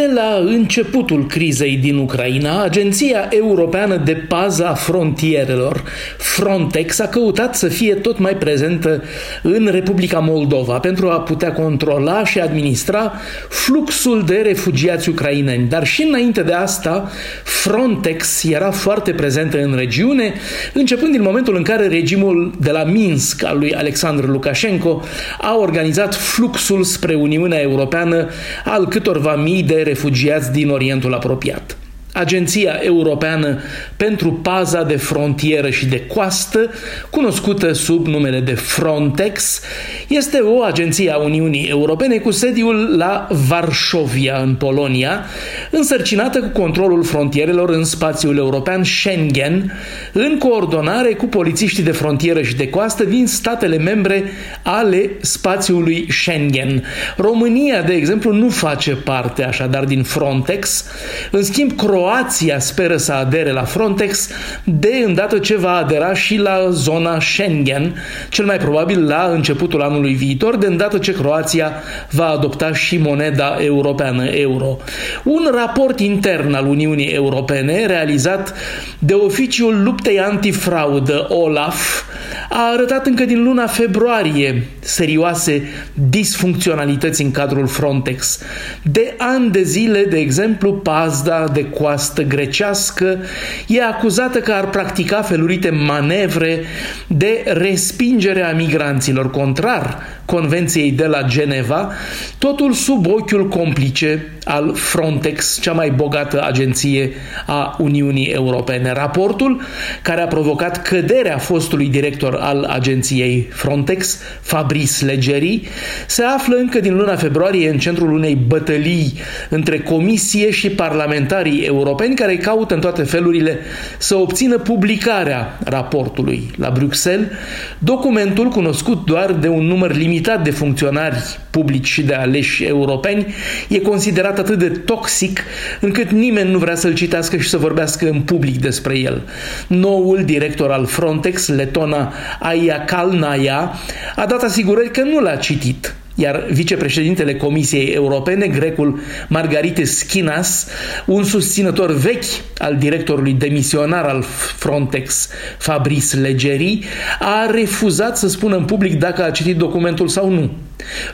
De la începutul crizei din Ucraina, Agenția Europeană de Pază a Frontierelor, Frontex, a căutat să fie tot mai prezentă în Republica Moldova pentru a putea controla și administra fluxul de refugiați ucraineni. Dar și înainte de asta, Frontex era foarte prezentă în regiune, începând din momentul în care regimul de la Minsk al lui Alexandru Lukashenko a organizat fluxul spre Uniunea Europeană al câtorva mii de refugiați din Orientul apropiat. Agenția Europeană pentru Paza de Frontieră și de Coastă, cunoscută sub numele de Frontex, este o agenție a Uniunii Europene cu sediul la Varșovia, în Polonia, însărcinată cu controlul frontierelor în spațiul european Schengen, în coordonare cu polițiștii de frontieră și de coastă din statele membre ale spațiului Schengen. România, de exemplu, nu face parte așadar din Frontex, în schimb, Croația speră să adere la Frontex de îndată ce va adera și la zona Schengen, cel mai probabil la începutul anului viitor, de îndată ce Croația va adopta și moneda europeană euro. Un raport intern al Uniunii Europene, realizat de oficiul luptei antifraudă OLAF, a arătat încă din luna februarie serioase disfuncționalități în cadrul Frontex. De ani de zile, de exemplu, pazda de coastă grecească e acuzată că ar practica felurite manevre de respingere a migranților, contrar Convenției de la Geneva, totul sub ochiul complice al Frontex, cea mai bogată agenție a Uniunii Europene. Raportul, care a provocat căderea fostului director al agenției Frontex, Fabrice Leggeri, se află încă din luna februarie în centrul unei bătălii între Comisie și parlamentarii europeni care caută în toate felurile să obțină publicarea raportului la Bruxelles, documentul cunoscut doar de un număr limitat de funcționari publici și de aleși europeni e considerat atât de toxic încât nimeni nu vrea să-l citească și să vorbească în public despre el. Noul director al Frontex, Letona Aia Kalnaia, a dat asigurări că nu l-a citit iar vicepreședintele Comisiei Europene, grecul Margarite Schinas, un susținător vechi al directorului demisionar al Frontex, Fabrice Leggeri, a refuzat să spună în public dacă a citit documentul sau nu.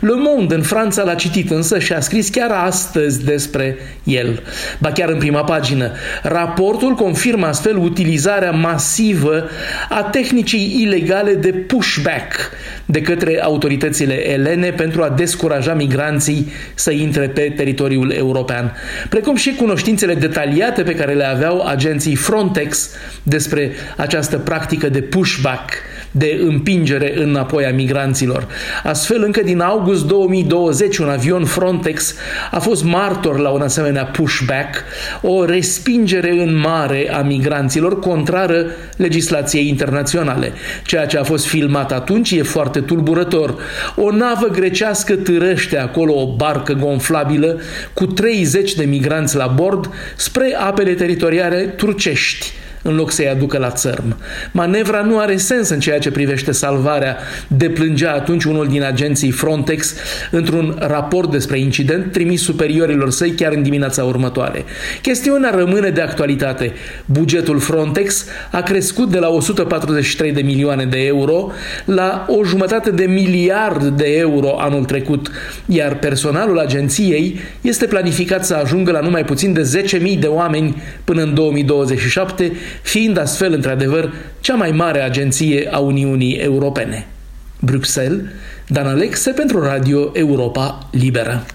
Le Monde în Franța l-a citit însă și a scris chiar astăzi despre el. Ba chiar în prima pagină. Raportul confirmă astfel utilizarea masivă a tehnicii ilegale de pushback de către autoritățile elene pentru a descuraja migranții să intre pe teritoriul european, precum și cunoștințele detaliate pe care le aveau agenții Frontex despre această practică de pushback de împingere înapoi a migranților. Astfel, încă din august 2020, un avion Frontex a fost martor la un asemenea pushback, o respingere în mare a migranților contrară legislației internaționale. Ceea ce a fost filmat atunci e foarte tulburător. O navă grecească târăște acolo o barcă gonflabilă cu 30 de migranți la bord spre apele teritoriale turcești în loc să-i aducă la țărm. Manevra nu are sens în ceea ce privește salvarea, deplângea atunci unul din agenții Frontex într-un raport despre incident trimis superiorilor săi chiar în dimineața următoare. Chestiunea rămâne de actualitate. Bugetul Frontex a crescut de la 143 de milioane de euro la o jumătate de miliard de euro anul trecut, iar personalul agenției este planificat să ajungă la numai puțin de 10.000 de oameni până în 2027, fiind astfel, într-adevăr, cea mai mare agenție a Uniunii Europene. Bruxelles, Dan Alexe pentru Radio Europa Liberă.